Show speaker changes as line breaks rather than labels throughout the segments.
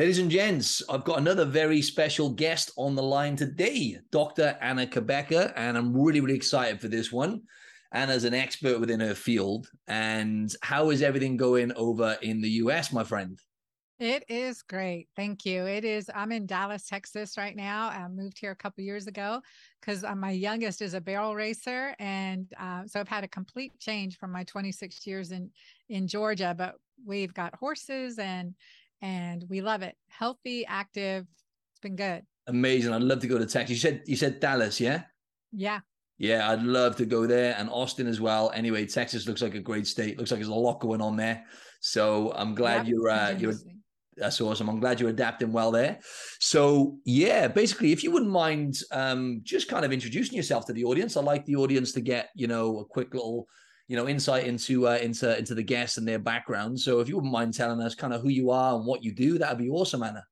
Ladies and gents, I've got another very special guest on the line today, Dr. Anna Cabeca, and I'm really, really excited for this one. Anna's an expert within her field. And how is everything going over in the US, my friend?
It is great. Thank you. It is. I'm in Dallas, Texas right now. I moved here a couple years ago because uh, my youngest is a barrel racer, and uh, so I've had a complete change from my 26 years in in Georgia. But we've got horses and and we love it. Healthy, active. It's been good.
Amazing. I'd love to go to Texas. You said you said Dallas, yeah?
Yeah.
Yeah, I'd love to go there and Austin as well. Anyway, Texas looks like a great state. Looks like there's a lot going on there. So I'm glad you're uh, you're that's awesome. I'm glad you're adapting well there. So yeah, basically, if you wouldn't mind um, just kind of introducing yourself to the audience, I'd like the audience to get, you know, a quick little you know insight into uh, into into the guests and their background. So if you wouldn't mind telling us kind of who you are and what you do, that'd be awesome, Anna.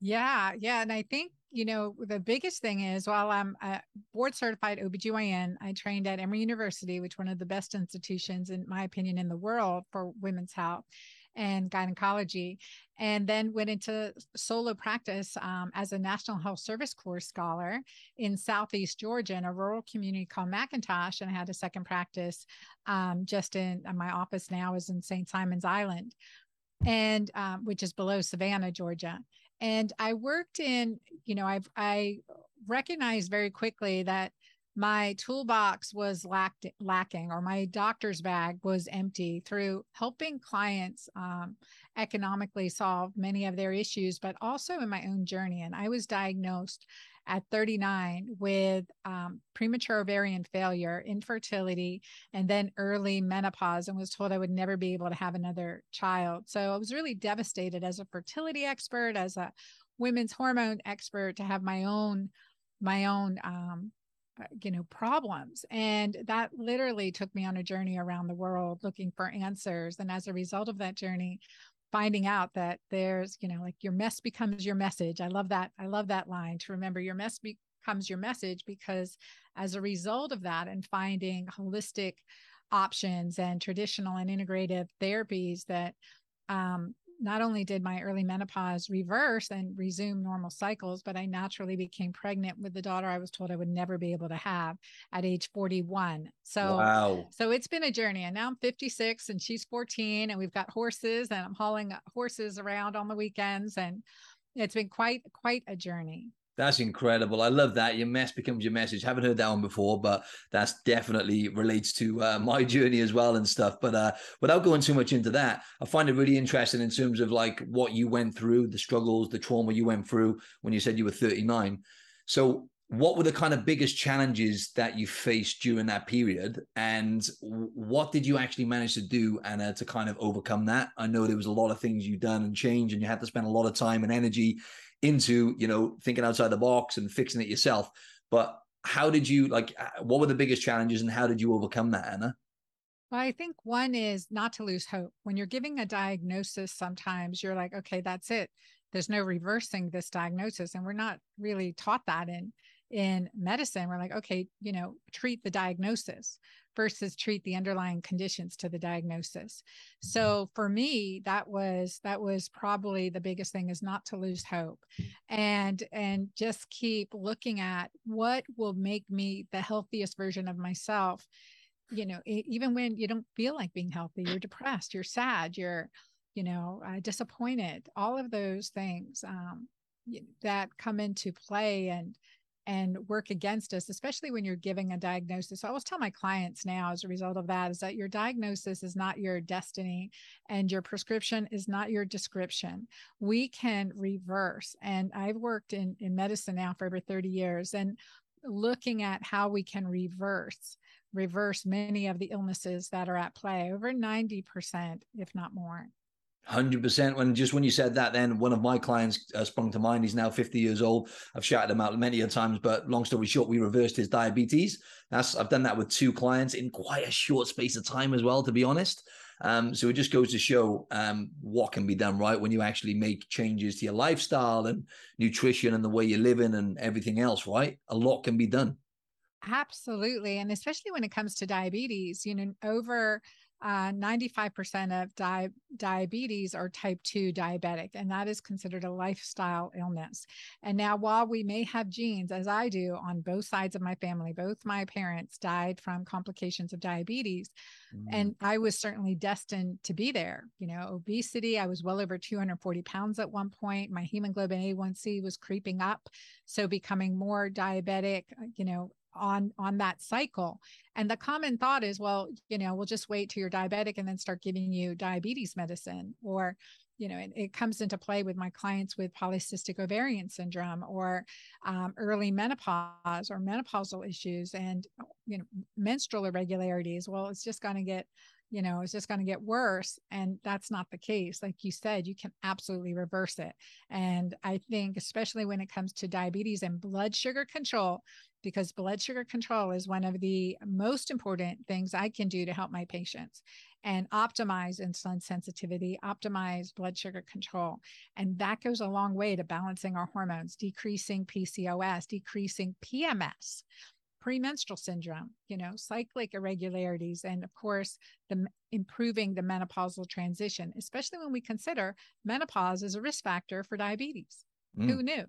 Yeah, yeah, and I think you know the biggest thing is while I'm a board certified OBGYN, I trained at Emory University, which one of the best institutions in my opinion in the world for women's health and gynecology, and then went into solo practice um, as a National Health Service Corps scholar in Southeast Georgia in a rural community called McIntosh. And I had a second practice um, just in uh, my office now is in St. Simons Island, and um, which is below Savannah, Georgia. And I worked in, you know, I've I recognized very quickly that my toolbox was lacked, lacking or my doctor's bag was empty through helping clients um, economically solve many of their issues but also in my own journey. And i was diagnosed at 39 with um, premature ovarian failure infertility and then early menopause and was told i would never be able to have another child. So i was really devastated as a fertility expert as a women's hormone expert to have my own my own um, you know problems and that literally took me on a journey around the world looking for answers and as a result of that journey finding out that there's you know like your mess becomes your message. I love that i love that line to remember your mess becomes your message because as a result of that and finding holistic options and traditional and integrative therapies that um, not only did my early menopause reverse and resume normal cycles, but I naturally became pregnant with the daughter I was told I would never be able to have at age 41. So, wow. so it's been a journey. And now I'm 56 and she's 14 and we've got horses and I'm hauling uh, horses around on the weekends. And it's been quite, quite a journey.
That's incredible. I love that. Your mess becomes your message. Haven't heard that one before, but that's definitely relates to uh, my journey as well and stuff. But uh, without going too much into that, I find it really interesting in terms of like what you went through, the struggles, the trauma you went through when you said you were 39. So, what were the kind of biggest challenges that you faced during that period? And what did you actually manage to do, Anna, to kind of overcome that? I know there was a lot of things you done and changed, and you had to spend a lot of time and energy into you know thinking outside the box and fixing it yourself but how did you like uh, what were the biggest challenges and how did you overcome that anna
well, I think one is not to lose hope. When you're giving a diagnosis, sometimes you're like, okay, that's it. There's no reversing this diagnosis. And we're not really taught that in in medicine. We're like, okay, you know, treat the diagnosis versus treat the underlying conditions to the diagnosis. Mm-hmm. So for me, that was that was probably the biggest thing is not to lose hope and and just keep looking at what will make me the healthiest version of myself. You know, even when you don't feel like being healthy, you're depressed, you're sad, you're you know, uh, disappointed, all of those things um, that come into play and and work against us, especially when you're giving a diagnosis. So I always tell my clients now, as a result of that, is that your diagnosis is not your destiny and your prescription is not your description. We can reverse. And I've worked in, in medicine now for over 30 years and looking at how we can reverse reverse many of the illnesses that are at play over 90% if not more
Hundred percent. When just when you said that, then one of my clients uh, sprung to mind. He's now fifty years old. I've shouted him out many a times, but long story short, we reversed his diabetes. That's I've done that with two clients in quite a short space of time as well, to be honest. Um, so it just goes to show um, what can be done, right? When you actually make changes to your lifestyle and nutrition and the way you're living and everything else, right? A lot can be done.
Absolutely, and especially when it comes to diabetes, you know, over uh, 95% of di- diabetes are type 2 diabetic, and that is considered a lifestyle illness. And now, while we may have genes, as I do on both sides of my family, both my parents died from complications of diabetes, mm. and I was certainly destined to be there. You know, obesity, I was well over 240 pounds at one point. My hemoglobin A1C was creeping up. So, becoming more diabetic, uh, you know, on on that cycle. And the common thought is well you know we'll just wait till you're diabetic and then start giving you diabetes medicine. Or you know it, it comes into play with my clients with polycystic ovarian syndrome or um, early menopause or menopausal issues and you know menstrual irregularities. Well it's just going to get you know it's just going to get worse and that's not the case like you said you can absolutely reverse it and i think especially when it comes to diabetes and blood sugar control because blood sugar control is one of the most important things I can do to help my patients and optimize insulin sensitivity, optimize blood sugar control. And that goes a long way to balancing our hormones, decreasing PCOS, decreasing PMS, premenstrual syndrome, you know, cyclic irregularities, and of course, the improving the menopausal transition, especially when we consider menopause as a risk factor for diabetes. Mm. Who knew?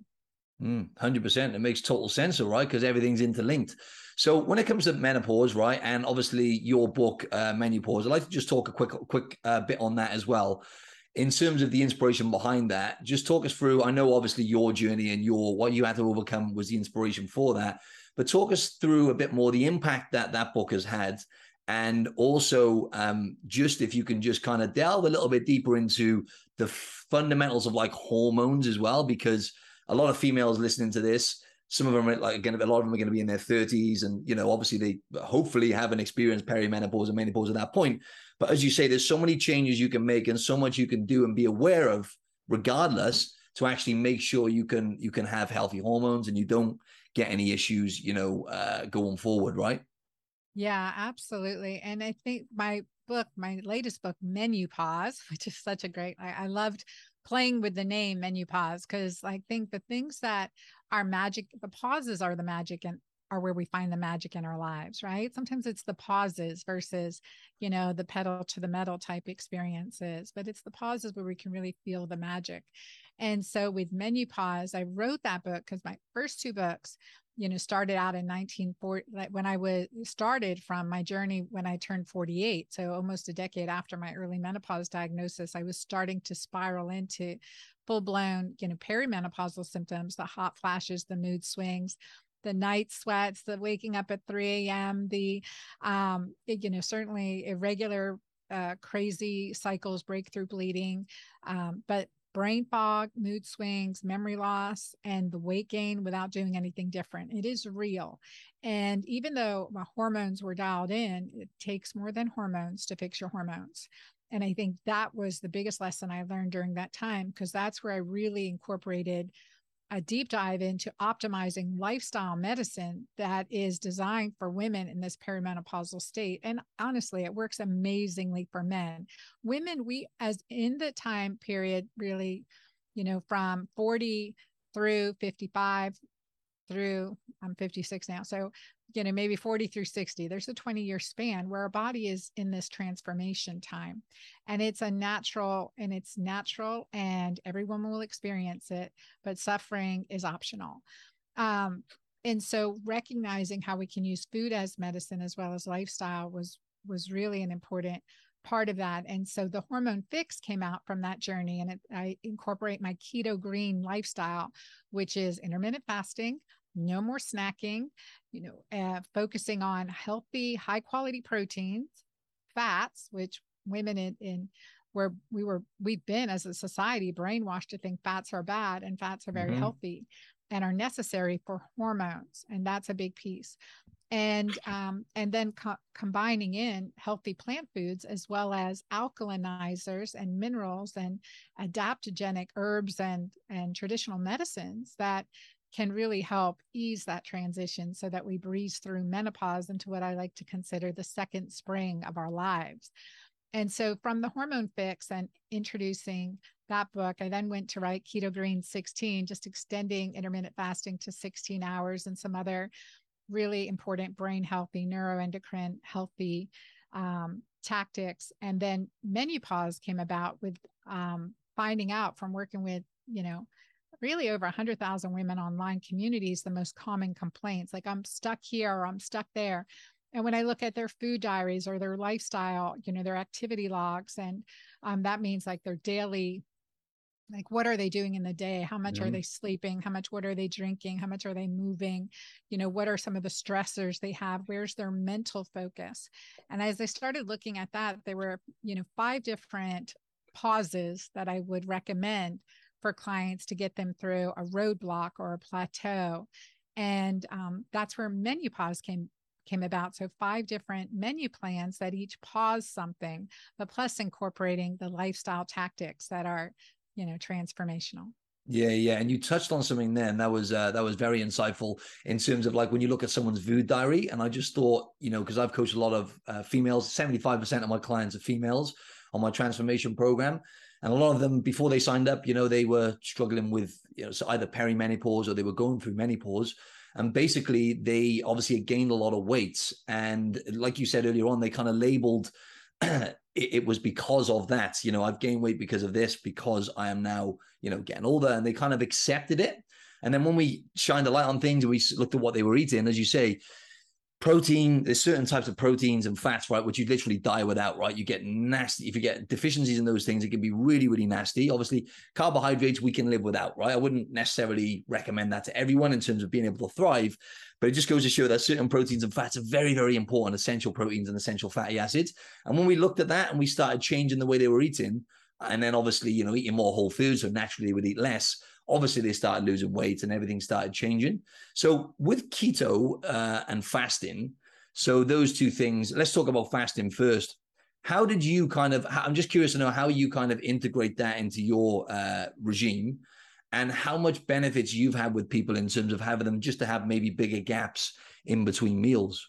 Mm, 100%. It makes total sense, all right, because everything's interlinked. So when it comes to menopause, right, and obviously your book, uh, MenuPause, I'd like to just talk a quick, quick uh, bit on that as well. In terms of the inspiration behind that, just talk us through. I know obviously your journey and your what you had to overcome was the inspiration for that, but talk us through a bit more the impact that that book has had, and also um, just if you can just kind of delve a little bit deeper into the fundamentals of like hormones as well, because a lot of females listening to this. Some of them are like again, a lot of them are going to be in their 30s, and you know, obviously they hopefully haven't experienced perimenopause and menopause at that point. But as you say, there's so many changes you can make and so much you can do and be aware of, regardless, to actually make sure you can you can have healthy hormones and you don't get any issues, you know, uh, going forward, right?
Yeah, absolutely. And I think my book, my latest book, Menu Pause, which is such a great, I, I loved playing with the name Menu Pause because I think the things that are magic, the pauses are the magic and are where we find the magic in our lives, right? Sometimes it's the pauses versus, you know, the pedal to the metal type experiences, but it's the pauses where we can really feel the magic. And so with Menupause, I wrote that book because my first two books you know started out in 1940 when i was started from my journey when i turned 48 so almost a decade after my early menopause diagnosis i was starting to spiral into full blown you know perimenopausal symptoms the hot flashes the mood swings the night sweats the waking up at 3 a.m the um you know certainly irregular uh, crazy cycles breakthrough bleeding um, but brain fog, mood swings, memory loss, and the weight gain without doing anything different. It is real. And even though my hormones were dialed in, it takes more than hormones to fix your hormones. And I think that was the biggest lesson I learned during that time because that's where I really incorporated a deep dive into optimizing lifestyle medicine that is designed for women in this perimenopausal state. And honestly, it works amazingly for men. Women, we, as in the time period, really, you know, from 40 through 55 through, I'm 56 now. So you know maybe 40 through 60 there's a 20 year span where our body is in this transformation time and it's a natural and it's natural and everyone will experience it but suffering is optional um, and so recognizing how we can use food as medicine as well as lifestyle was was really an important part of that and so the hormone fix came out from that journey and it, i incorporate my keto green lifestyle which is intermittent fasting no more snacking, you know, uh, focusing on healthy, high quality proteins, fats, which women in, in where we were, we've been as a society brainwashed to think fats are bad and fats are very mm-hmm. healthy and are necessary for hormones. And that's a big piece. And um, and then co- combining in healthy plant foods as well as alkalinizers and minerals and adaptogenic herbs and and traditional medicines that can really help ease that transition so that we breeze through menopause into what I like to consider the second spring of our lives. And so, from the hormone fix and introducing that book, I then went to write Keto Green 16, just extending intermittent fasting to 16 hours and some other really important brain healthy, neuroendocrine healthy um, tactics. And then MenuPause came about with um, finding out from working with, you know, really over 100,000 women online communities, the most common complaints like, I'm stuck here or I'm stuck there. And when I look at their food diaries or their lifestyle, you know, their activity logs, and um, that means like their daily like what are they doing in the day? How much mm-hmm. are they sleeping? How much what are they drinking? How much are they moving? You know what are some of the stressors they have? Where's their mental focus? And as i started looking at that there were you know five different pauses that i would recommend for clients to get them through a roadblock or a plateau. And um, that's where menu pause came came about. So five different menu plans that each pause something, but plus incorporating the lifestyle tactics that are, you know, transformational.
Yeah, yeah, and you touched on something there, and that was uh, that was very insightful in terms of like when you look at someone's food diary. And I just thought, you know, because I've coached a lot of uh, females, seventy five percent of my clients are females on my transformation program, and a lot of them before they signed up, you know, they were struggling with you know so either perimenopause or they were going through menopause, and basically they obviously gained a lot of weight and like you said earlier on they kind of labeled it, it, was because of that you know i've gained weight because of this because i am now you know getting older and they kind of accepted it. And then when we shined a light on things we looked at what they were eating as you say protein there's certain types of proteins and fats right which you literally die without right? You get nasty if you get deficiencies in those things it can be really really nasty. Obviously carbohydrates we can live without right? I wouldn't necessarily recommend that to everyone in terms of being able to thrive but it just goes to show that certain proteins and fats are very very important essential proteins and essential fatty acids. And when we looked at that and we started changing the way they were eating and then obviously you know eating more whole foods so naturally they would eat less obviously they started losing weight and everything started changing. So with keto uh, and fasting, so those two things, let's talk about fasting first. How did you kind of, I'm just curious to know how you kind of integrate that into your uh, regime and how much benefits you've had with people in terms of having them just to have maybe bigger gaps in between meals.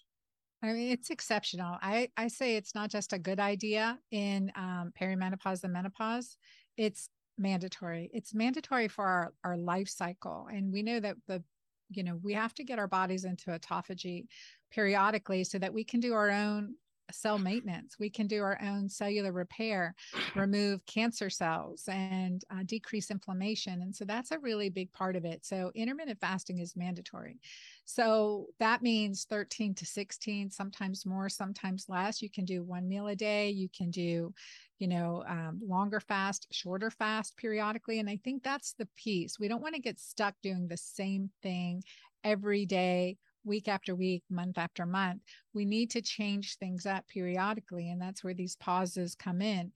I mean, it's exceptional. I, I say it's not just a good idea in um, perimenopause and menopause. It's mandatory. It's mandatory for our, our life cycle. And we know that the, you know, we have to get our bodies into autophagy periodically so that we can do our own cell maintenance. We can do our own cellular repair, remove cancer cells, and uh, decrease inflammation. And so that's a really big part of it. So intermittent fasting is mandatory. So that means 13 to 16, sometimes more, sometimes less. You can do one meal a day. You can do, you know, um, longer fast, shorter fast periodically. And I think that's the piece. We don't want to get stuck doing the same thing every day, week after week, month after month. We need to change things up periodically. And that's where these pauses come in.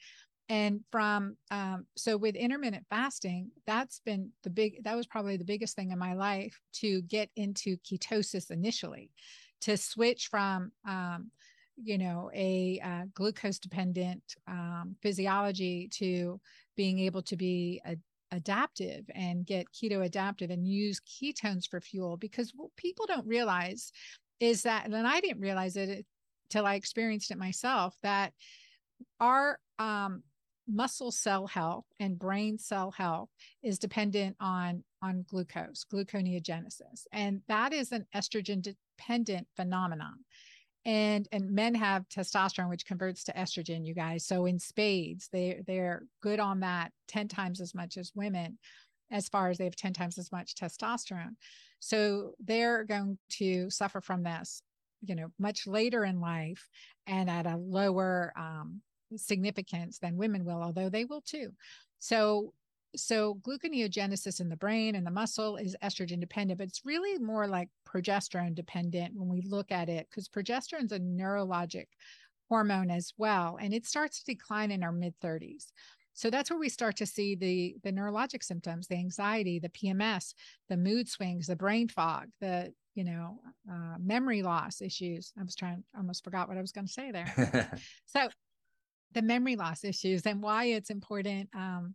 And from, um, so with intermittent fasting, that's been the big, that was probably the biggest thing in my life to get into ketosis initially, to switch from, um, you know a uh, glucose dependent um, physiology to being able to be a, adaptive and get keto adaptive and use ketones for fuel because what people don't realize is that and i didn't realize it until i experienced it myself that our um, muscle cell health and brain cell health is dependent on on glucose gluconeogenesis. And that is an estrogen dependent phenomenon and and men have testosterone which converts to estrogen you guys. So in spades they they're good on that 10 times as much as women as far as they have 10 times as much testosterone. So they're going to suffer from this you know much later in life and at a lower um, significance than women will although they will too. So so gluconeogenesis in the brain and the muscle is estrogen dependent, but it's really more like progesterone dependent when we look at it because progesterone is a neurologic hormone as well, and it starts to decline in our mid 30s. So that's where we start to see the the neurologic symptoms, the anxiety, the PMS, the mood swings, the brain fog, the you know uh, memory loss issues. I was trying, almost forgot what I was going to say there. so the memory loss issues and why it's important um,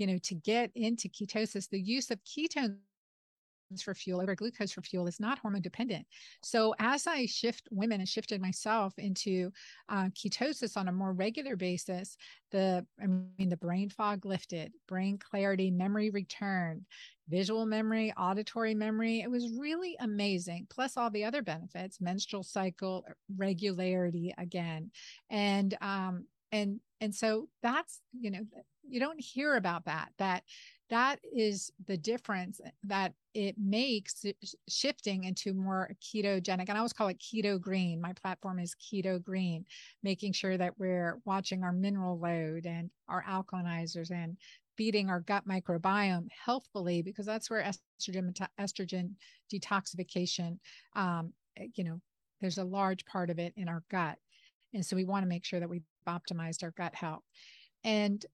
you know, to get into ketosis, the use of ketones for fuel over glucose for fuel is not hormone dependent. So as I shift women and shifted myself into uh, ketosis on a more regular basis, the I mean the brain fog lifted, brain clarity, memory returned, visual memory, auditory memory. It was really amazing. Plus all the other benefits, menstrual cycle regularity again, and um and and so that's you know you don't hear about that that that is the difference that it makes shifting into more ketogenic and i always call it keto green. My platform is keto green making sure that we're watching our mineral load and our alkalinizers and feeding our gut microbiome healthfully because that's where estrogen estrogen detoxification um, eh, you know there's a large part of it in our gut and so we want to make sure that we've optimized our gut health and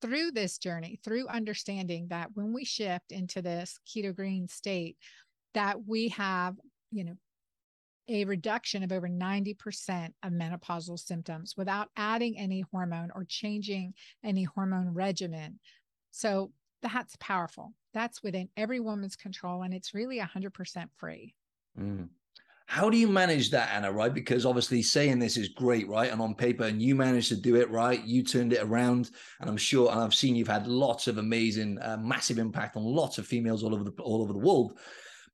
through this journey, through understanding that when we shift into this keto green state, that we have, you know, a reduction of over 90% of menopausal symptoms without adding any hormone or changing any hormone regimen. So that's powerful. That's within every woman's control, and it's really 100% free.
Mm. How do you manage that, Anna? Right? Because obviously saying this is great, right? And on paper, and you managed to do it, right? You turned it around, and I'm sure, and I've seen you've had lots of amazing, uh, massive impact on lots of females all over the all over the world.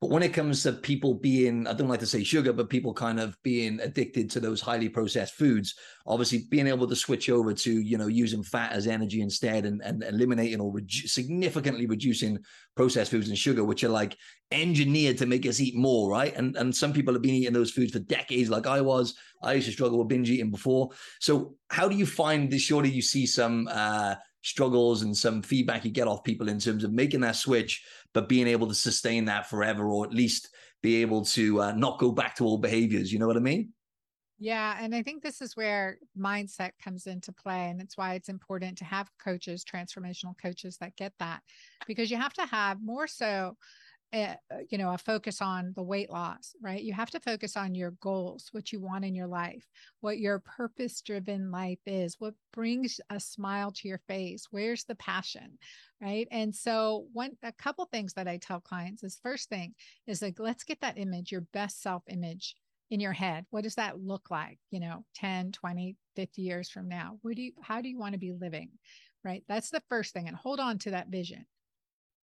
But when it comes to people being, I don't like to say sugar, but people kind of being addicted to those highly processed foods, obviously being able to switch over to, you know, using fat as energy instead and, and eliminating or significantly reducing processed foods and sugar, which are like engineered to make us eat more, right? And and some people have been eating those foods for decades, like I was. I used to struggle with binge eating before. So how do you find this? Surely you see some uh struggles and some feedback you get off people in terms of making that switch, but being able to sustain that forever, or at least be able to uh, not go back to old behaviors. You know what I mean?
Yeah. And I think this is where mindset comes into play. And it's why it's important to have coaches, transformational coaches that get that, because you have to have more so uh, you know a focus on the weight loss right? You have to focus on your goals what you want in your life what your purpose driven life is what brings a smile to your face where's the passion right? And so one a couple things that i tell clients is first thing is like let's get that image your best self image in your head. What does that look like you know 10 20 50 years from now? Where do you how do you want to be living right? That's the first thing and hold on to that vision.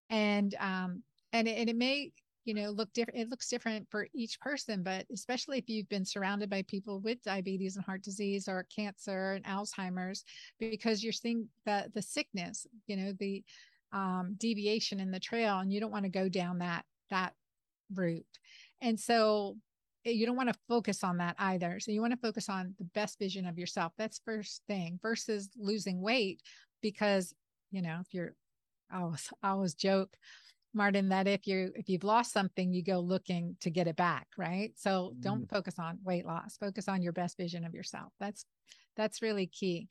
And um, and it, and it may you know look different it looks different for each person but especially if you've been surrounded by people with diabetes and heart disease or cancer and alzheimer's because you're seeing the the sickness you know the um, deviation in the trail and you don't want to go down that that route. And so eh, you don't want to focus on that either. So you want to focus on the best vision of yourself. That's first thing versus losing weight because you know if you're i always I always joke Martin, that if you if you've lost something, you go looking to get it back, right? So mm. don't focus on weight loss. Focus on your best vision of yourself. That's that's really key.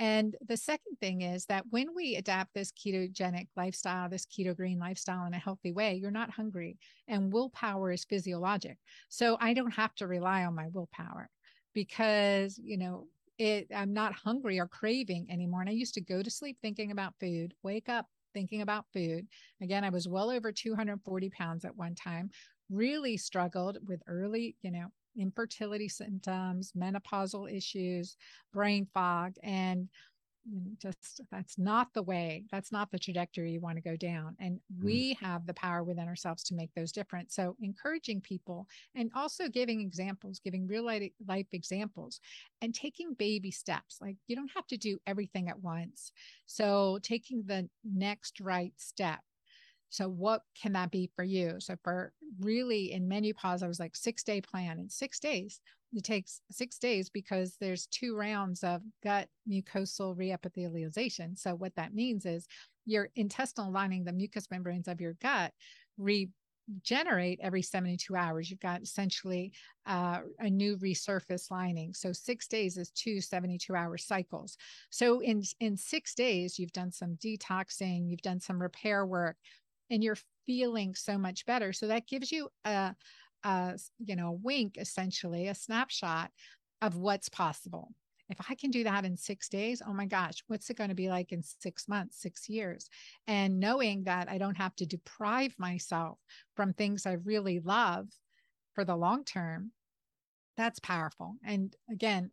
And the second thing is that when we adapt this ketogenic lifestyle, this keto green lifestyle in a healthy way, you're not hungry. And willpower is physiologic. So I don't have to rely on my willpower because, you know, it I'm not hungry or craving anymore. And I used to go to sleep thinking about food, wake up thinking about food. Again, I was well over 240 pounds at one time, really struggled with early, you know, infertility symptoms, menopausal issues, brain fog, and just that's not the way that's not the trajectory you want to go down and mm. we have the power within ourselves to make those different so encouraging people and also giving examples giving real life examples and taking baby steps like you don't have to do everything at once so taking the next right step so what can that be for you? So for really in menopause, I was like six day plan in six days. It takes six days because there's two rounds of gut mucosal reepithelialization. So what that means is your intestinal lining, the mucous membranes of your gut, regenerate every 72 hours. You've got essentially uh, a new resurface lining. So six days is two 72 hour cycles. So in, in six days, you've done some detoxing, you've done some repair work, and you're feeling so much better. So that gives you a, a you know, wink, essentially, a snapshot of what's possible. if I can do that in six days, oh my gosh, what's it going to be like in six months, six years? And knowing that I don't have to deprive myself from things I really love for the long term, that's powerful. And again,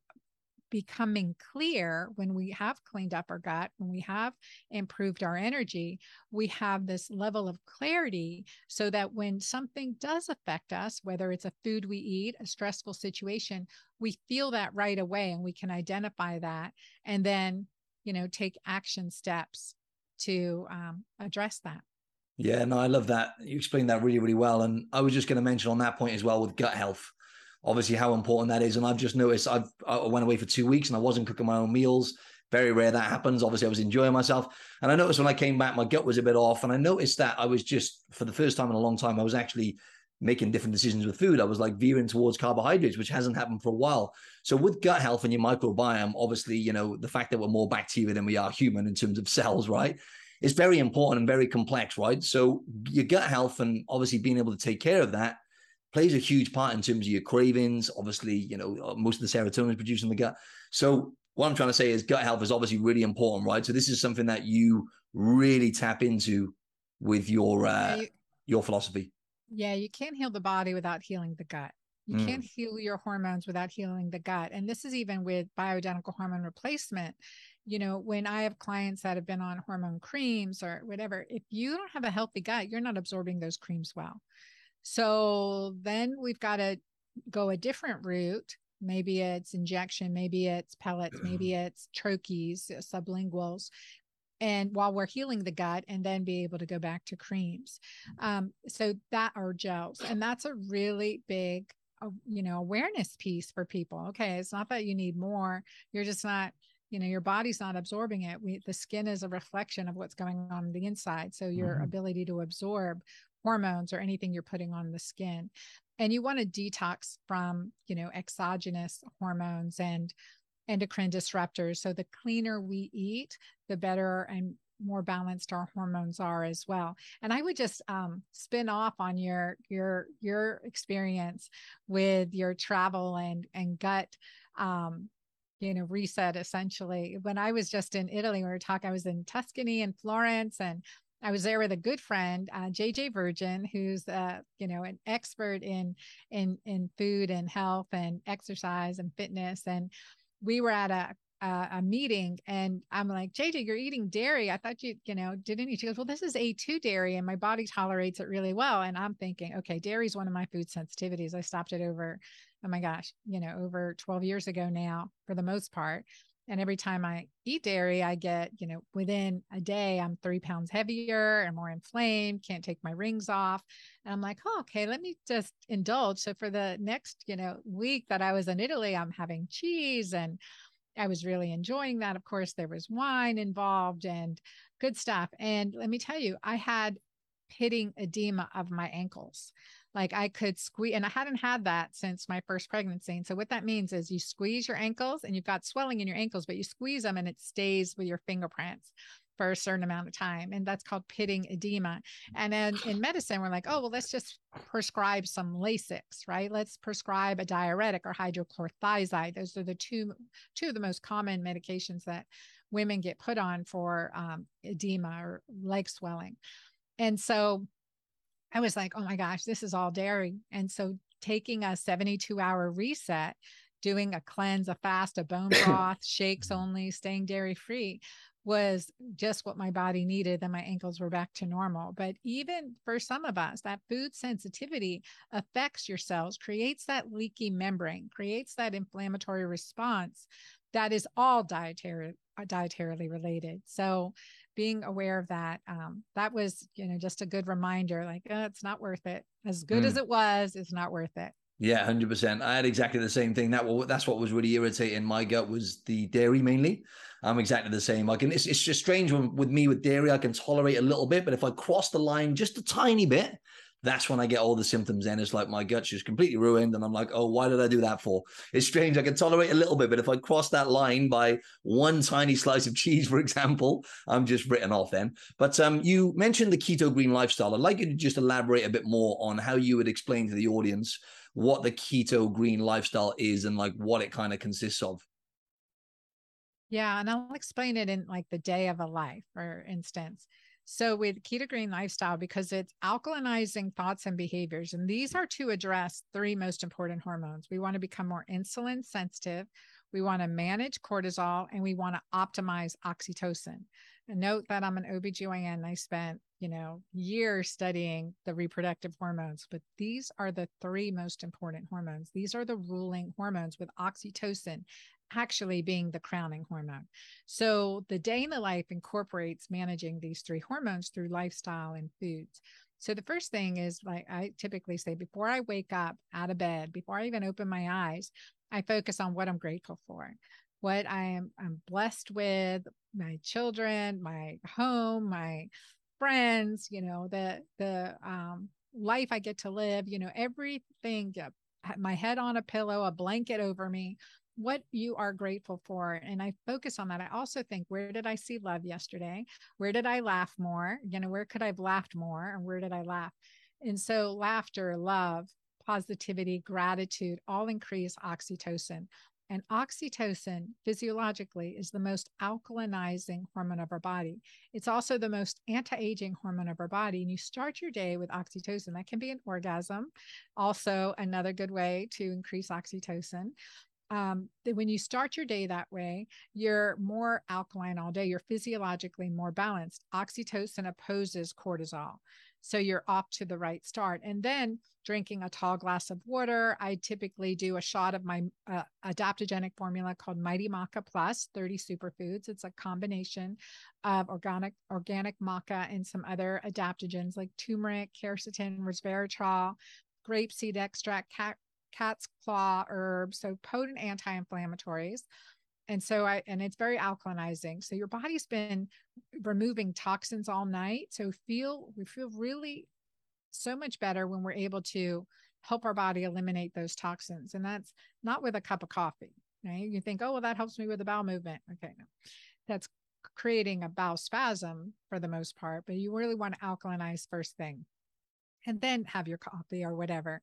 becoming clear when we have cleaned up our gut, when we have improved our energy, we have this level of clarity so that when something does affect us, whether it's a food we eat, a stressful situation, we feel that right away and we can identify that and then, you know, take action steps to um, address that.
Yeah, no, I love that. You explained that really, really well. And I was just going to mention on that point as well with gut health obviously how important that is. And I've just noticed I've I went away for two weeks and I wasn't cooking my own meals. Very rare that happens. Obviously, I was enjoying myself. And I noticed when I came back, my gut was a bit off. And I noticed that I was just, for the first time in a long time, I was actually making different decisions with food. I was like veering towards carbohydrates, which hasn't happened for a while. So with gut health and your microbiome, obviously, you know, the fact that we're more bacteria than we are human in terms of cells, right? It's very important and very complex, right? So your gut health and obviously being able to take care of that plays a huge part in terms of your cravings. Obviously, you know, uh, most of the serotonin is produced in the gut. So what I'm trying to say is gut health is obviously really important, right? So this is something that you really tap into with your uh, you, your philosophy.
Yeah, you can't heal the body without healing the gut. You mm. can't heal your hormones without healing the gut. And this is even with bioidentical hormone replacement. You know, when I have clients that have been on hormone creams or whatever, if you don't have a healthy gut, you're not absorbing those creams well. So then we've got to go a different route. Maybe it's injection, maybe it's pellets, maybe it's troches, uh, sublinguals. And while we're healing the gut, and then be able to go back to creams. Um, so that are gels. And that's a really big, uh, you know, awareness piece for people. Okay. It's not that you need more, you're just not you know your body's not absorbing it we, the skin is a reflection of what's going on, on the inside so your mm-hmm. ability to absorb hormones or anything you're putting on the skin and you want to detox from you know exogenous hormones and endocrine disruptors. So the cleaner we eat the better and more balanced our hormones are as well. And i would just um, spin off on your your your experience with your travel and and gut um, you know reset essentially. When i was just in italy we were talking i was in tuscany and florence and I was there with a good friend, uh, JJ Virgin, who's uh, you know an expert in in in food and health and exercise and fitness, and we were at a a, a meeting, and I'm like, JJ, you're eating dairy. I thought you you know didn't eat. She goes, well, this is A2 dairy, and my body tolerates it really well. And I'm thinking, okay, dairy is one of my food sensitivities. I stopped it over, oh my gosh, you know, over 12 years ago now, for the most part. And every time I eat dairy, I get, you know, within a day, I'm three pounds heavier and more inflamed, can't take my rings off. And I'm like, oh, okay, let me just indulge. So for the next, you know, week that I was in Italy, I'm having cheese and I was really enjoying that. Of course, there was wine involved and good stuff. And let me tell you, I had pitting edema of my ankles. Like I could squeeze, and I hadn't had that since my first pregnancy. And so what that means is you squeeze your ankles and you've got swelling in your ankles, but you squeeze them and it stays with your fingerprints for a certain amount of time. And that's called pitting edema. And then in medicine, we're like, oh, well, let's just prescribe some Lasix, right? Let's prescribe a diuretic or hydrochlorothiazide. Those are the two, two of the most common medications that women get put on for um, edema or leg swelling. And so I was like, oh my gosh, this is all dairy. And so taking a 72 hour reset, doing a cleanse, a fast, a bone broth, shakes mm-hmm. only, staying dairy free was just what my body needed. And my ankles were back to normal. But even for some of us, that food sensitivity affects your cells, creates that leaky membrane, creates that inflammatory response that is all dietary dietarily related. So being aware of that um, that was you know just a good reminder like oh, it's not worth it. As good mm. as it was it's not worth it.
Yeah 100% i had exactly the same thing. That that's what was really irritating my gut was the dairy mainly. I'm exactly the same. I can it's, it's just strange when, with me with dairy i can tolerate a little bit but if i cross the line just a tiny bit that's when I get all the symptoms. And it's like my gut's just completely ruined. And I'm like, oh, why did I do that for? It's strange. I can tolerate a little bit, but if I cross that line by one tiny slice of cheese, for example, I'm just written off then. But um, you mentioned the keto green lifestyle. I'd like you to just elaborate a bit more on how you would explain to the audience what the keto green lifestyle is and like what it kind of consists of.
Yeah, and I'll explain it in like the day of a life, for instance. So with Keto Green lifestyle, because it's alkalinizing thoughts and behaviors, and these are to address three most important hormones. We want to become more insulin sensitive, we want to manage cortisol, and we want to optimize oxytocin. And note that I'm an OBGYN. I spent, you know, years studying the reproductive hormones, but these are the three most important hormones. These are the ruling hormones with oxytocin actually being the crowning hormone. So the day in the life incorporates managing these three hormones through lifestyle and foods. So the first thing is like I typically say before I wake up out of bed, before I even open my eyes, I focus on what I'm grateful for, what I am I'm blessed with, my children, my home, my friends, you know, the the um life I get to live, you know, everything my head on a pillow, a blanket over me, what you are grateful for. And I focus on that. I also think, where did I see love yesterday? Where did I laugh more? You know, where could I have laughed more? And where did I laugh? And so, laughter, love, positivity, gratitude all increase oxytocin. And oxytocin physiologically is the most alkalinizing hormone of our body. It's also the most anti aging hormone of our body. And you start your day with oxytocin. That can be an orgasm, also another good way to increase oxytocin um, that when you start your day that way, you're more alkaline all day. You're physiologically more balanced. Oxytocin opposes cortisol. So you're off to the right start. And then drinking a tall glass of water. I typically do a shot of my uh, adaptogenic formula called Mighty Maca Plus 30 superfoods. It's a combination of organic organic maca and some other adaptogens like turmeric, quercetin, resveratrol, grapeseed extract, cat's claw herb, so potent anti-inflammatories. And so I and it's very alkalinizing. So your body's been removing toxins all night. So feel we feel really so much better when we're able to help our body eliminate those toxins. And that's not with a cup of coffee. Right? You think, oh, well, that helps me with the bowel movement. Okay, no. That's creating a bowel spasm for the most part, but you really want to alkalinize first thing and then have your coffee or whatever.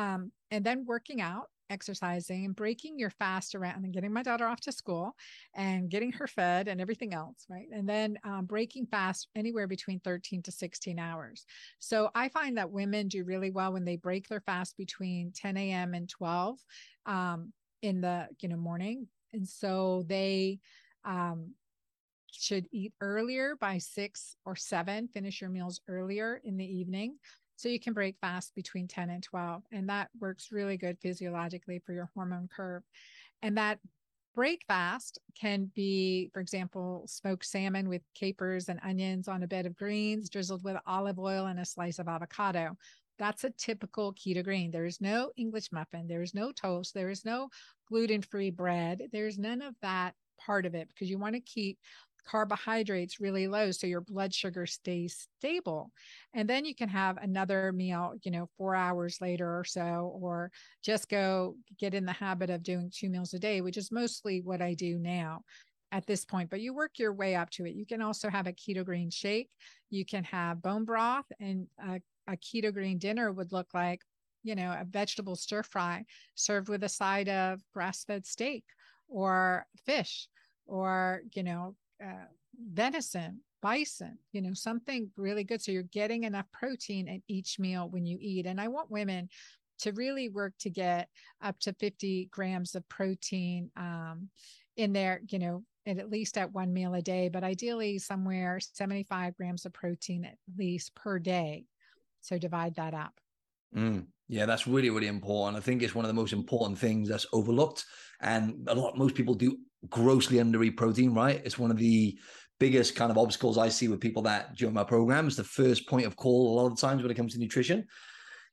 Um, and then working out, exercising, and breaking your fast around and getting my daughter off to school and getting her fed and everything else, right? And then um, breaking fast anywhere between 13 to 16 hours. So I find that women do really well when they break their fast between 10 a.m. and 12 um, in the you know morning, and so they um, should eat earlier by six or seven, finish your meals earlier in the evening. So you can break fast between 10 and 12. And that works really good physiologically for your hormone curve. And that break fast can be, for example, smoked salmon with capers and onions on a bed of greens, drizzled with olive oil and a slice of avocado. That's a typical keto green. There is no English muffin. There is no toast. There is no gluten free bread. There's none of that part of it because you want to keep carbohydrates really low so your blood sugar stays stable. And then you can have another meal you know 4 hours later or so or just go get in the habit of doing two meals a day which is mostly what I do now at this point but you work your way up to it. You can also have a keto green shake. You can have bone broth and a, a keto green dinner would look like you know a vegetable stir fry served with a side of grass fed steak or fish or you know uh, venison, bison, you know, something really good. So you're getting enough protein at each meal when you eat. And I want women to really work to get up to 50 grams of protein um, in there, you know, at, least at one meal a day, but ideally somewhere 75 grams of protein at least per day. So divide that up.
Mm, yeah, that's really, really important. I think it's one of the most important things that's overlooked. And a lot, most people do grossly under eat protein, right? It's one of the biggest kind of obstacles I see with people that join my program. programs. The first point of call a lot of times when it comes to nutrition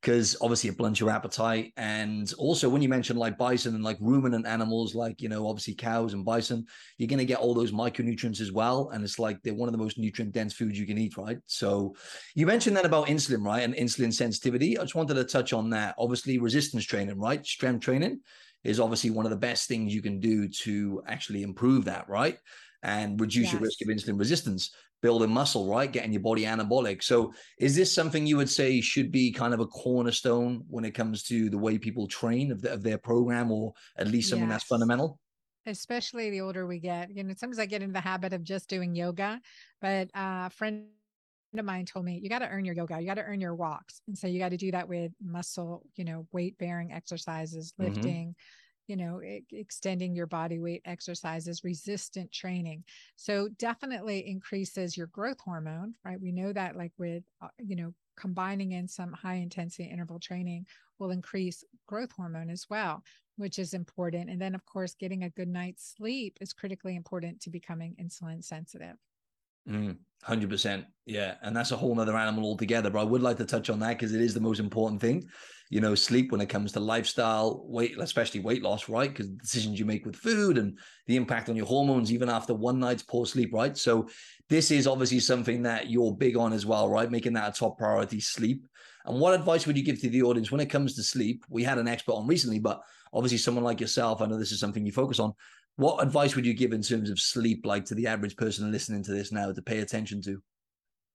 because obviously it blunts your appetite. And also, when you mention like bison and like ruminant animals, like, you know, obviously cows and bison, you're going to get all those micronutrients as well. And it's like they're one of the most nutrient dense foods you can eat, right? So you mentioned that about insulin, right? And insulin sensitivity. I just wanted to touch on that. Obviously, resistance training, right? Strength training is obviously one of the best things you can do to actually improve that, right? And reduce yes. your risk of insulin resistance building muscle, right? Getting your body anabolic. So, is this something you would say should be kind of a cornerstone when it comes to the way people train of, the, of their program, or at least something yes. that's fundamental?
especially the older we get. You know, sometimes I get into the habit of just doing yoga, but uh, friend of mine told me you got to earn your yoga, you got to earn your walks, and so you got to do that with muscle, you know, weight bearing exercises, mm-hmm. lifting. Mm-hmm. You know, e- extending your body weight exercises, resistant training. So, definitely increases your growth hormone, right? We know that, like with, uh, you know, combining in some high intensity interval training will increase growth hormone as well which is important. And then, of course, getting a good night's sleep is critically important to becoming insulin sensitive.
Mm, 100%. Yeah. And that's a whole nother animal altogether. But I would like to touch on that because it is the most important thing. You know, sleep when it comes to lifestyle, weight, especially weight loss, right? Because decisions you make with food and the impact on your hormones, even after one night's poor sleep, right? So, this is obviously something that you're big on as well, right? Making that a top priority sleep. And what advice would you give to the audience when it comes to sleep? We had an expert on recently, but obviously someone like yourself, I know this is something you focus on. What advice would you give in terms of sleep, like to the average person listening to this now to pay attention to?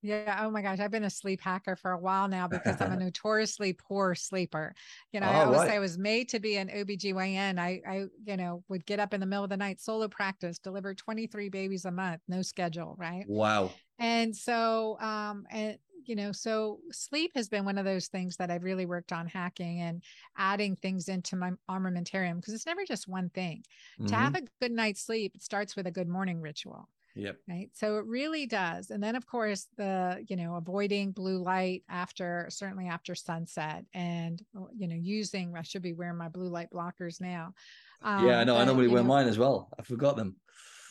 Yeah. Oh my gosh. I've been a sleep hacker for a while now because I'm a notoriously poor sleeper. You know, I always right. say I was made to be an OBGYN. I, I, you know, would get up in the middle of the night, solo practice, deliver 23 babies a month, no schedule. Right.
Wow.
And so, um, and you know, so sleep has been one of those things that I've really worked on hacking and adding things into my armamentarium because it's never just one thing. Mm-hmm. To have mm-hmm. a good night's sleep, it starts with a good morning ritual.
Yep.
Right. So it really does. And then of course the, you know, avoiding blue light after certainly after sunset and you know, using I should be wearing my blue light blockers now.
Um, yeah, I know. But, I normally wear know, mine as well. I forgot them.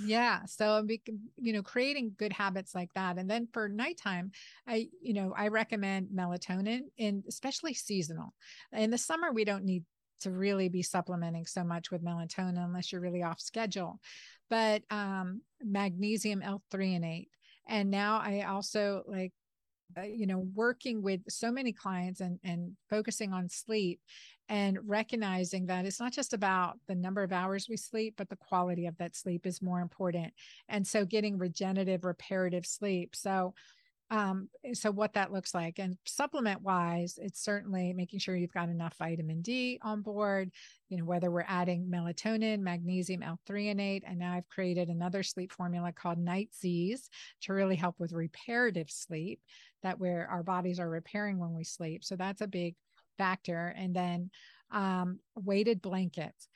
Yeah. So, you know, creating good habits like that. And then for nighttime, I, you know, I recommend melatonin and especially seasonal. In the summer, we don't need to really be supplementing so much with melatonin unless you're really off schedule. But um, magnesium L-threonate. And now I also like uh, you know working with so many clients and and focusing on sleep and recognizing that it's not just about the number of hours we sleep but the quality of that sleep is more important. And so getting regenerative reparative sleep. So um, so what that looks like and supplement wise it's certainly making sure you've got enough vitamin d on board you know whether we're adding melatonin magnesium l-threonate and now i've created another sleep formula called night z's to really help with reparative sleep that where our bodies are repairing when we sleep so that's a big factor and then um, weighted blankets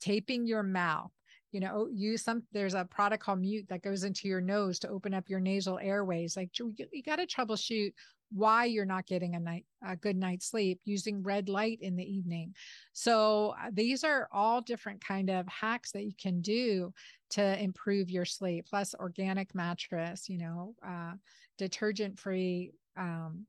taping your mouth you know use some there's a product called mute that goes into your nose to open up your nasal airways like you, you got to troubleshoot why you're not getting a night a good night's sleep using red light in the evening. So uh, these are all different kind of hacks that you can do to improve your sleep plus organic mattress you know uh, detergent free um,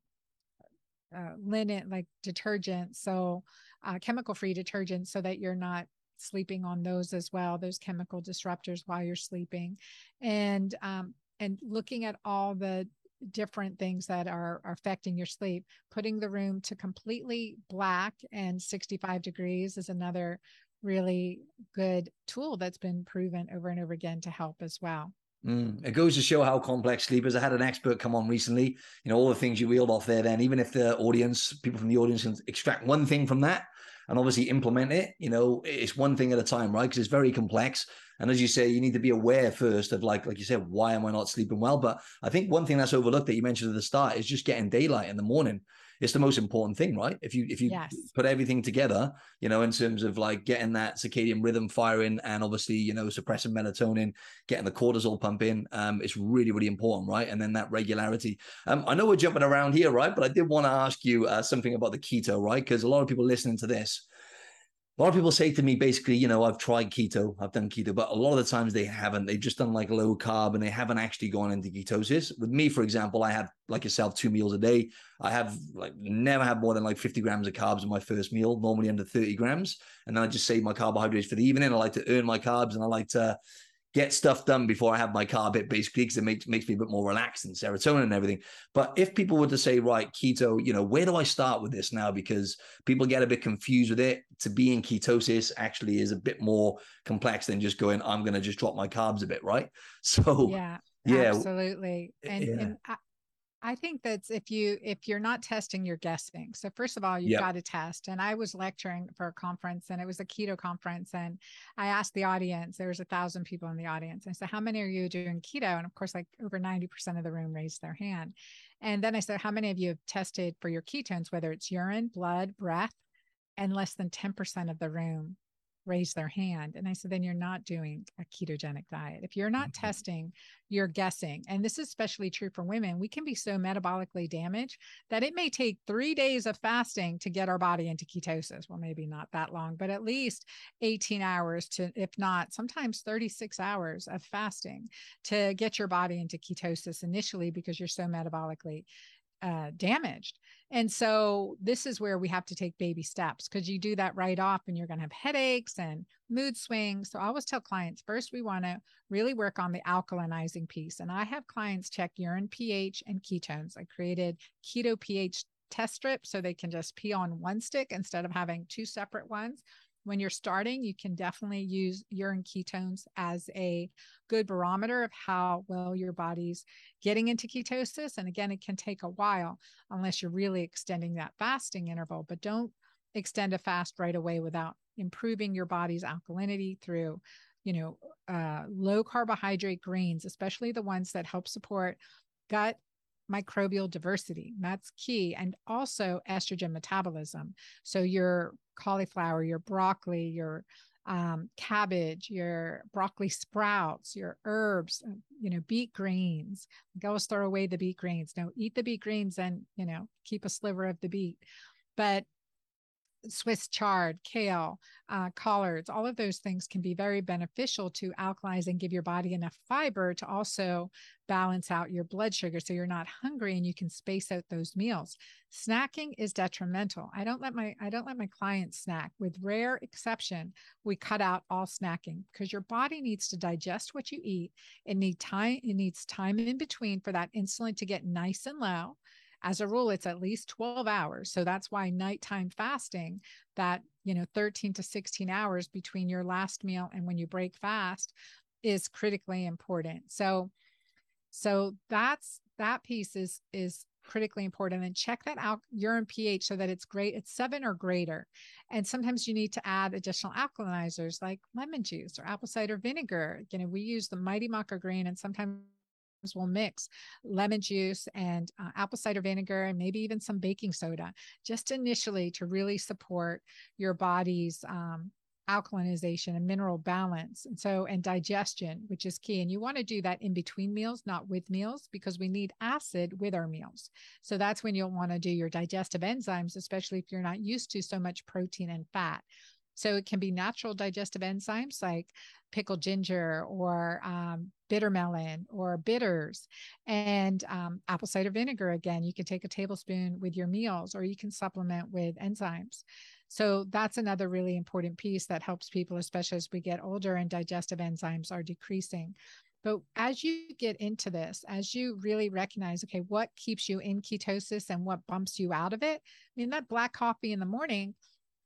uh, linen like detergent so uh, chemical free detergent so that you're not sleeping on those as well, those chemical disruptors while you're sleeping, and um, and looking at all the different things that are, are affecting your sleep. Putting the room to completely black and 65 degrees is another really good tool that's been proven over and over again to help as well.
Mm. It goes to show how complex sleep is. I had an expert come on recently. You know, all the things you reeled off there, then, even if the audience, people from the audience can extract one thing from that, and obviously implement it. You know, it's one thing at a time, right? Because it's very complex. And as you say, you need to be aware first of like, like you said, why am I not sleeping well? But I think one thing that's overlooked that you mentioned at the start is just getting daylight in the morning. It's the most important thing, right? If you if you yes. put everything together, you know, in terms of like getting that circadian rhythm firing and obviously, you know, suppressing melatonin, getting the cortisol pumping, um, it's really, really important, right? And then that regularity. Um, I know we're jumping around here, right? But I did want to ask you uh, something about the keto, right? Because a lot of people listening to this, a lot of people say to me basically, you know, I've tried keto, I've done keto, but a lot of the times they haven't. They've just done like low carb and they haven't actually gone into ketosis. With me, for example, I have like yourself two meals a day. I have like never had more than like 50 grams of carbs in my first meal, normally under 30 grams. And then I just save my carbohydrates for the evening. I like to earn my carbs and I like to get stuff done before I have my carb hit, basically, because it makes makes me a bit more relaxed and serotonin and everything. But if people were to say, right, keto, you know, where do I start with this now? Because people get a bit confused with it. To be in ketosis actually is a bit more complex than just going, I'm going to just drop my carbs a bit, right? So
yeah, yeah, absolutely. And, yeah. and I, think that's if you if you're not testing, you're guessing. So first of all, you've yep. got to test. And I was lecturing for a conference, and it was a keto conference, and I asked the audience. There was a thousand people in the audience. I said, "How many are you doing keto?" And of course, like over ninety percent of the room raised their hand. And then I said, "How many of you have tested for your ketones, whether it's urine, blood, breath?" And less than ten percent of the room raise their hand. And I said, then you're not doing a ketogenic diet. If you're not mm-hmm. testing, you're guessing. And this is especially true for women. We can be so metabolically damaged that it may take three days of fasting to get our body into ketosis. Well, maybe not that long, but at least 18 hours to, if not, sometimes 36 hours of fasting to get your body into ketosis initially because you're so metabolically uh, damaged. And so this is where we have to take baby steps because you do that right off and you're going to have headaches and mood swings. So I always tell clients first, we want to really work on the alkalinizing piece. And I have clients check urine pH and ketones. I created keto pH test strips so they can just pee on one stick instead of having two separate ones when you're starting, you can definitely use urine ketones as a good barometer of how well your body's getting into ketosis. And again, it can take a while unless you're really extending that fasting interval, but don't extend a fast right away without improving your body's alkalinity through you know uh, low carbohydrate greens especially the ones that help support gut microbial diversity. That's key. And also estrogen metabolism. So your cauliflower, your broccoli, your um, cabbage, your broccoli sprouts, your herbs, uh, you know, beet greens. Go throw away the beet greens. No, eat the beet greens and, you know, keep a sliver of the beet. But Swiss chard, kale, uh, collards, all of those things can be very beneficial to alkalize and give your body enough fiber to also balance out your blood sugar so you're not hungry and you can space out those meals. Snacking is detrimental. I don't let my I don't let my clients snack. With rare exception, we cut out all snacking because your body needs to digest what you eat. It need time it needs time in between for that insulin to get nice and low as a rule it's at least 12 hours so that's why nighttime fasting that you know 13 to 16 hours between your last meal and when you break fast is critically important so so that's that piece is is critically important and check that out urine pH so that it's great. It's seven or greater. And sometimes you need to add additional alkalizers like lemon juice or apple cider vinegar. You know, we use the Mighty Maca Green and sometimes we'll mix lemon juice and uh, apple cider vinegar and maybe even some baking soda just initially to really support your body's um, alkalinization and mineral balance. And so and digestion which is key. And you want to do that in between meals not with meals because we need acid with our meals. So that's when you'll want to do your digestive enzymes especially if you're not used to so much protein and fat so it can be natural digestive enzymes like pickled ginger or um, bitter melon or bitters and um, apple cider vinegar. Again, you can take a tablespoon with your meals or you can supplement with enzymes. So that's another really important piece that helps people, especially as we get older and digestive enzymes are decreasing. But as you get into this, as you really recognize, okay, what keeps you in ketosis and what bumps you out of it? I mean, that black coffee in the morning,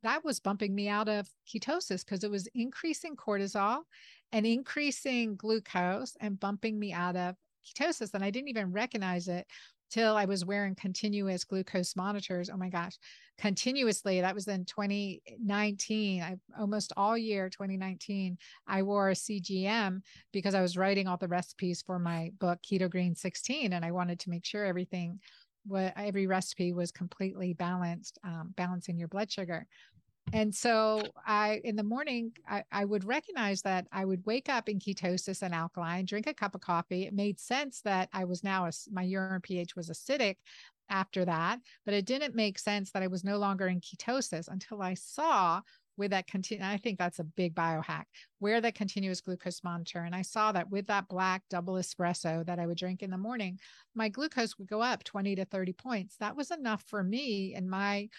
that was bumping me out of ketosis because it was increasing cortisol and increasing glucose and bumping me out of ketosis. And I didn't even recognize it till I was wearing continuous glucose monitors. Oh my gosh, continuously. That was in 2019. I almost all year 2019, I wore a CGM because I was writing all the recipes for my book Keto Green 16, and I wanted to make sure everything, what every recipe was completely balanced, um, balancing your blood sugar and so i in the morning I, I, would recognize that i would wake up in ketosis and alkaline drink a cup of coffee. It made sense that i was now a, my urine ph was acidic after that but it didn't make sense that i was no longer in ketosis until i saw with that continue i think that's a big biohack where that continuous glucose monitor and i saw that with that black double espresso that i would drink in the morning my glucose would go up 20 to 30 points. That was enough for me and my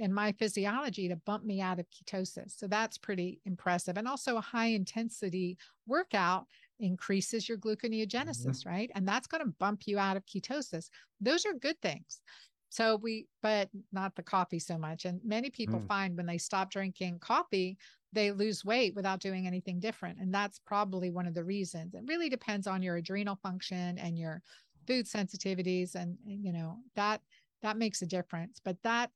in my physiology to bump me out of ketosis. So that's pretty impressive. And also a high intensity workout increases your gluconeogenesis, mm-hmm. right? And that's going to bump you out of ketosis. Those are good things. So we, but not the coffee so much. And many people mm. find when they stop drinking coffee, they lose weight without doing anything different. And that's probably one of the reasons. It really depends on your adrenal function and your food sensitivities and you know that that makes a difference but that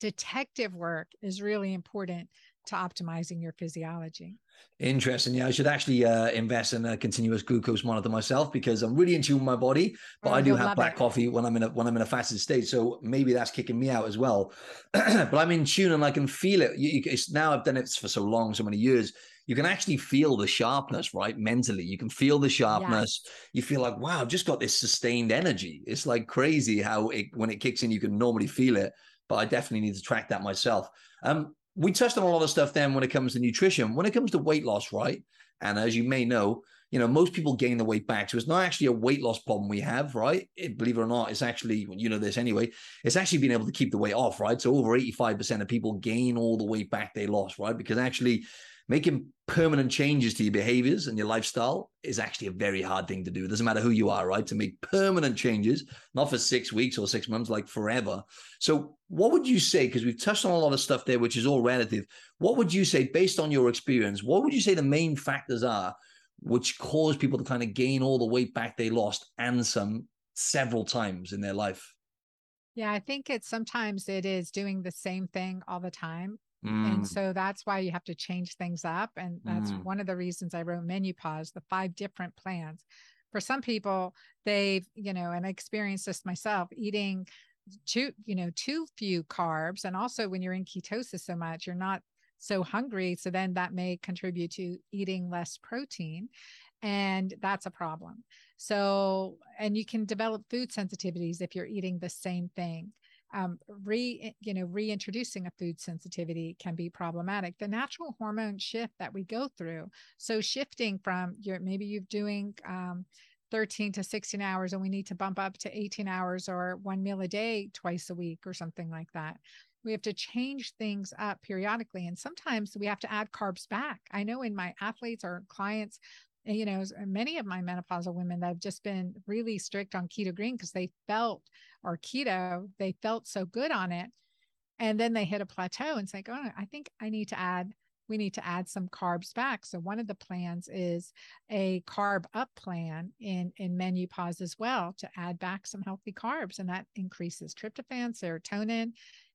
detective work is really important to optimizing your physiology.
Interesting. Yeah, I should actually uh, invest in a continuous glucose monitor myself because I'm really in tune with my body. But oh, I do have black it. coffee when I'm in a when I'm in a fasted state, so maybe that's kicking me out as well. but I'm in tune and I can feel it. You, you, it's now I've done it for so long, so many years. You can actually feel the sharpness, right? Mentally, you can feel the sharpness. Yes. You feel like, wow, I've just got this sustained energy. It's like crazy how it when it kicks in, you can normally feel it but I definitely need to track that myself. Um, we touched on a lot of stuff then when it comes to nutrition. When it comes to weight loss, right? And as you may know, you know, most people gain the weight back. So it's not actually a weight loss problem we have, right? It, believe it or not, it's actually, you know this anyway, it's actually being able to keep the weight off, right? So over 85% of people gain all the weight back they lost, right? Because actually making permanent changes to your behaviors and your lifestyle is actually a very hard thing to do. It doesn't matter who you are, right? To make permanent changes, not for six weeks or six months, like forever. So, what would you say? Because we've touched on a lot of stuff there, which is all relative. What would you say, based on your experience, what would you say the main factors are which cause people to kind of gain all the weight back they lost and some several times in their life?
Yeah, I think it's sometimes it is doing the same thing all the time. Mm. And so that's why you have to change things up. And that's mm. one of the reasons I wrote MenuPause, the five different plans. For some people, they've, you know, and I experienced this myself, eating too, you know, too few carbs. And also when you're in ketosis so much, you're not so hungry. So then that may contribute to eating less protein. And that's a problem. So, and you can develop food sensitivities if you're eating the same thing um, re you know reintroducing a food sensitivity can be problematic. The natural hormone shift that we go through so shifting from your maybe you're doing um, 13 to 16 hours and we need to bump up to 18 hours or one meal a day twice a week or something like that. We have to change things up periodically and sometimes we have to add carbs back. I know in my athletes or clients you know, many of my menopausal women that have just been really strict on keto green because they felt, or keto, they felt so good on it. And then they hit a plateau and say, oh, I think I need to add, we need to add some carbs back. So one of the plans is a carb up plan in, in MenuPause as well to add back some healthy carbs. And that increases tryptophan, serotonin,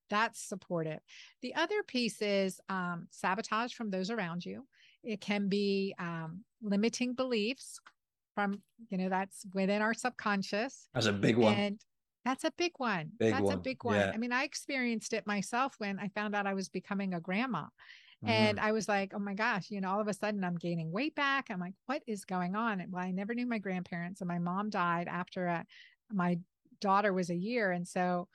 that's supportive. The other piece is um, sabotage from those around you. It can be um, limiting beliefs from, you know, that's within our subconscious.
That's a big one.
And that's a big one.
Big
that's
one.
a big one. Yeah. I mean, I experienced it myself when I found out I was becoming a grandma. And mm. I was like, oh my gosh, you know, all of a sudden I'm gaining weight back. I'm like, what is going on? And well, I never knew my grandparents, and my mom died after a, uh, my daughter was a year. And so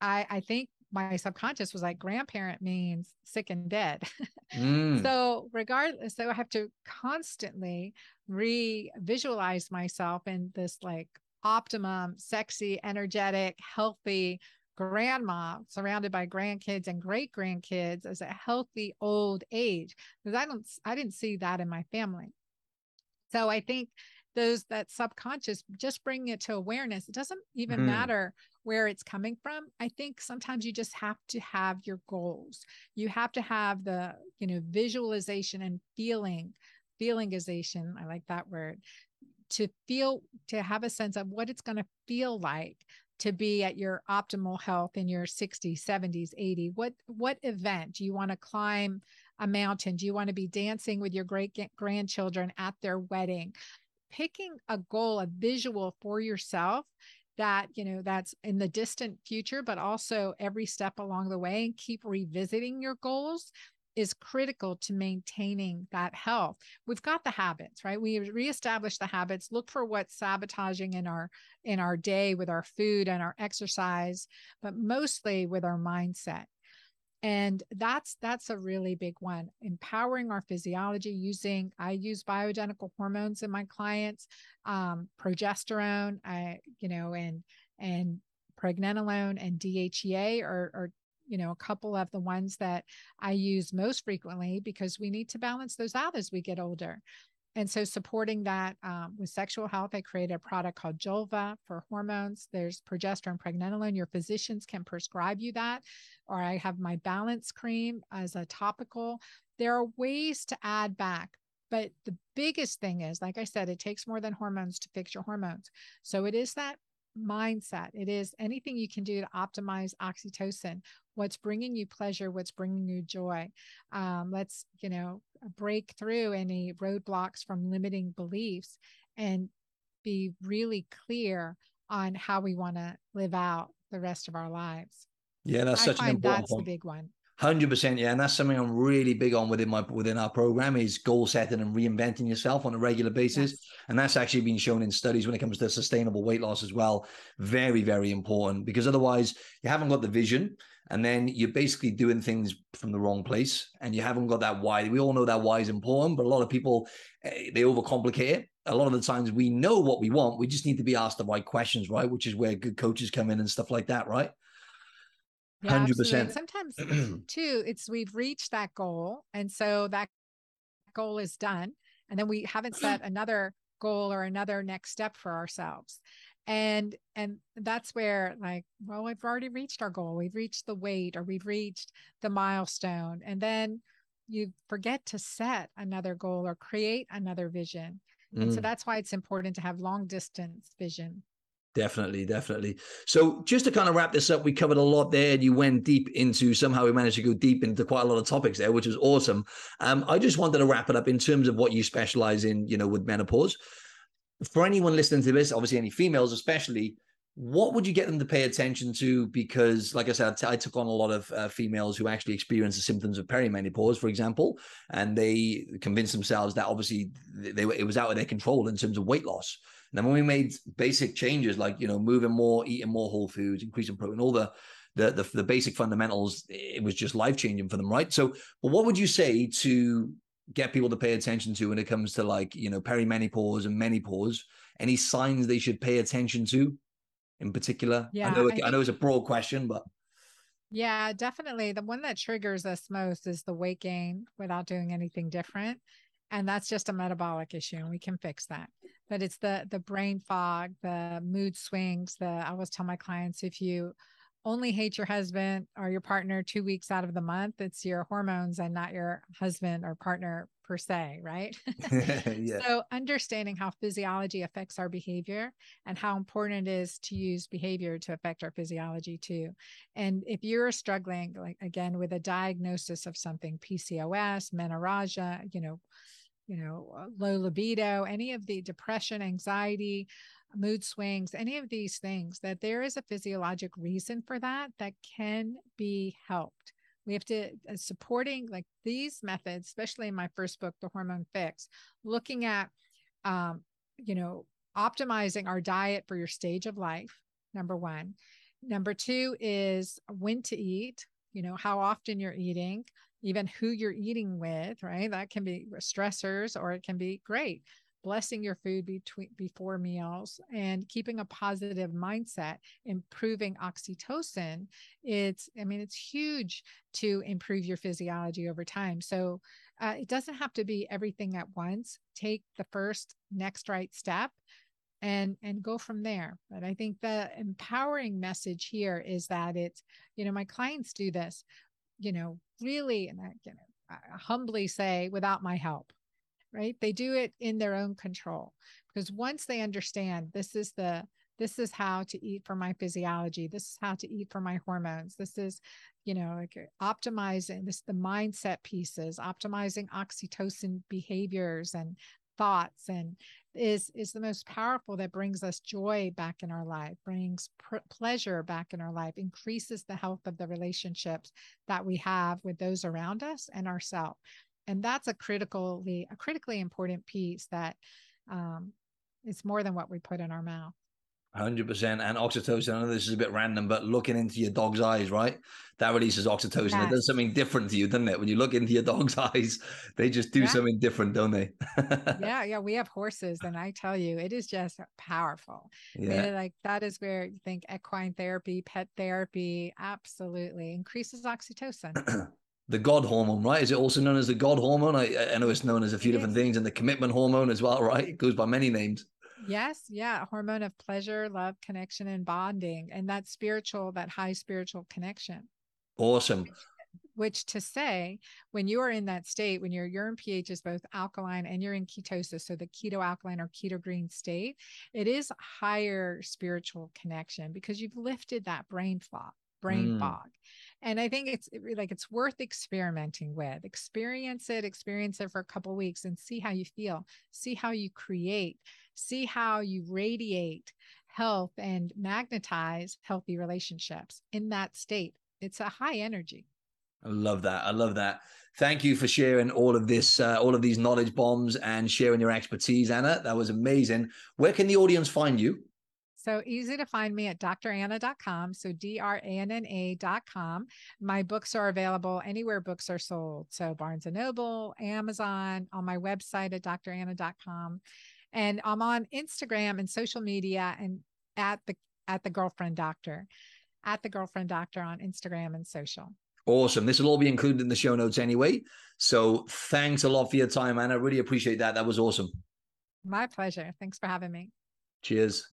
I, I think my subconscious was like grandparent means sick and dead. Mm. so regardless, so I have to constantly re-visualize myself in this like optimum, sexy, energetic, healthy grandma surrounded by grandkids and great grandkids as a healthy old age. Because I don't I didn't see that in my family. So I think those that subconscious just bringing it to awareness it doesn't even mm. matter where it's coming from. I think sometimes you just have to have your goals. You have to have the you know visualization and feeling feelingization i like that word to feel to have a sense of what it's going to feel like to be at your optimal health in your 60s 70s 80 what what event? Do you want to climb a mountain? Do you want to be dancing with your great grandchildren at their wedding picking a goal, a visual for yourself that you know that's in the distant future but also every step along the way and keep revisiting your goals is critical to maintaining that health. We've got the habits, right? We reestablish the habits, look for what's sabotaging in our in our day with our food and our exercise, but mostly with our mindset and that's that's a really big one empowering our physiology using i use bioidentical hormones in my clients um, progesterone i you know and and pregnenolone and dhea are, are you know a couple of the ones that i use most frequently because we need to balance those out as we get older and so, supporting that um, with sexual health, I created a product called Julva for hormones. There's progesterone, pregnenolone. Your physicians can prescribe you that. Or I have my balance cream as a topical. There are ways to add back But the biggest thing is, like I said, it takes more than hormones to fix your hormones. So it is that mindset. It is anything you can do to optimize oxytocin. What's bringing you pleasure? What's bringing you joy? Um, let's, you know, break through any roadblocks from limiting beliefs and be really clear on how we want to live out the rest of our lives.
Yeah, that's I such an important
that's
point.
the big one.
Hundred percent, yeah, and that's something I'm really big on within my within our program is goal setting and reinventing yourself on a regular basis, yes. and that's actually been shown in studies when it comes to sustainable weight loss as well. Very, very important because otherwise you haven't got the vision, and then you're basically doing things from the wrong place, and you haven't got that why. We all know that why is important, but a lot of people eh, they overcomplicate it. A lot of the times we know what we want, we just need to be asked the right questions, right? Which is where good coaches come in and stuff like that, right?
Yeah, percent. Sometimes too, it's we've reached that goal, and so that goal is done, and then we haven't set another goal or another next step for ourselves and and that's where like well we've already reached our goal we've reached the weight or we've reached the milestone and then you forget to set another goal or create another vision mm. and so mm. that's why it's important to have long distance vision
Definitely, definitely. So, just to kind of wrap this up, we covered a lot there, and you went deep into somehow we managed to go deep into quite a lot of topics there, which was awesome. Um, I just wanted to wrap it up in terms of what you specialize in, you know, with menopause. For anyone listening to this, obviously any females, especially, what would you get them to pay attention to? Because, like I said, I took on a lot of uh, females who actually experience the symptoms of perimenopause, for example, and they convinced themselves that obviously they, they it was out of their control in terms of weight loss. And then when we made basic changes like you know moving more, eating more whole foods, increasing protein, all the the the, the basic fundamentals, it was just life changing for them, right? So, but what would you say to get people to pay attention to when it comes to like you know perimenopause and menopause? Any signs they should pay attention to in particular?
Yeah,
I know, I, think- I know it's a broad question, but
yeah, definitely. The one that triggers us most is the weight gain without doing anything different. And that's just a metabolic issue and we can fix that but it's the the brain fog the mood swings the i always tell my clients if you only hate your husband or your partner two weeks out of the month it's your hormones and not your husband or partner per se right yeah. so understanding how physiology affects our behavior and how important it is to use behavior to affect our physiology too and if you're struggling like again with a diagnosis of something pcos menorrhagia you know you know, low libido, any of the depression, anxiety, mood swings, any of these things, that there is a physiologic reason for that that can be helped. We have to uh, supporting like these methods, especially in my first book, The Hormone Fix, looking at, um, you know, optimizing our diet for your stage of life. Number one. Number two is when to eat, you know, how often you're eating, even who you're eating with, right? That can be stressors or it can be great. Blessing your food between before meals and keeping a positive mindset, improving oxytocin. It's, I mean, it's huge to improve your physiology over time. So uh, it doesn't have to be everything at once. Take the first next right step and and go from there but i think the empowering message here is that it's you know my clients do this you know, really, and I can humbly say, without my help, right? They do it in their own control because once they understand this is the this is how to eat for my physiology this is how to eat for my hormones this is you know like uh, optimizing this the mindset pieces optimizing oxytocin behaviors and thoughts and is is the most powerful that brings us joy back in our life brings pr- pleasure back in our life increases the health of the relationships that we have with those around us and ourselves and that's a critically a critically important piece that um, it's more than what we put in our mouth
Hundred percent, and oxytocin. I know this is a bit random, but looking into your dog's eyes, right? That releases oxytocin. Yes. It does something different to you, doesn't it? When you look into your dog's eyes, they just do yeah. something different, don't they?
yeah, yeah. We have horses, and I tell you, it is just powerful. Yeah. I mean, like that is where you think equine therapy, pet therapy, absolutely increases oxytocin.
the God hormone, right? Is it also known as the God hormone? I, I know it's known as a few it different is. things, and the commitment hormone as well, right? It goes by many names.
Yes, yeah, hormone of pleasure, love, connection, and bonding, and that spiritual, that high spiritual connection.
Awesome.
which to say when you are in that state when your urine ph is both alkaline and you're in ketosis so the keto alkaline or keto green state it is higher spiritual connection because you've lifted that brain fog brain mm. fog and i think it's like it's worth experimenting with experience it experience it for a couple weeks and see how you feel see how you create see how you radiate health and magnetize healthy relationships in that state it's a high energy
I love that. I love that. Thank you for sharing all of this, uh, all of these knowledge bombs and sharing your expertise, Anna. That was amazing. Where can the audience find you?
So easy to find me at dranna.com. So D R A N N A.com. My books are available anywhere books are sold. So Barnes and Noble, Amazon, on my website at dranna.com. And I'm on Instagram and social media and at the at the girlfriend doctor, at the girlfriend doctor on Instagram and social.
Awesome. This will all be included in the show notes anyway. So thanks a lot for your time, Anna. I really appreciate that. That was awesome.
My pleasure. Thanks for having me.
Cheers.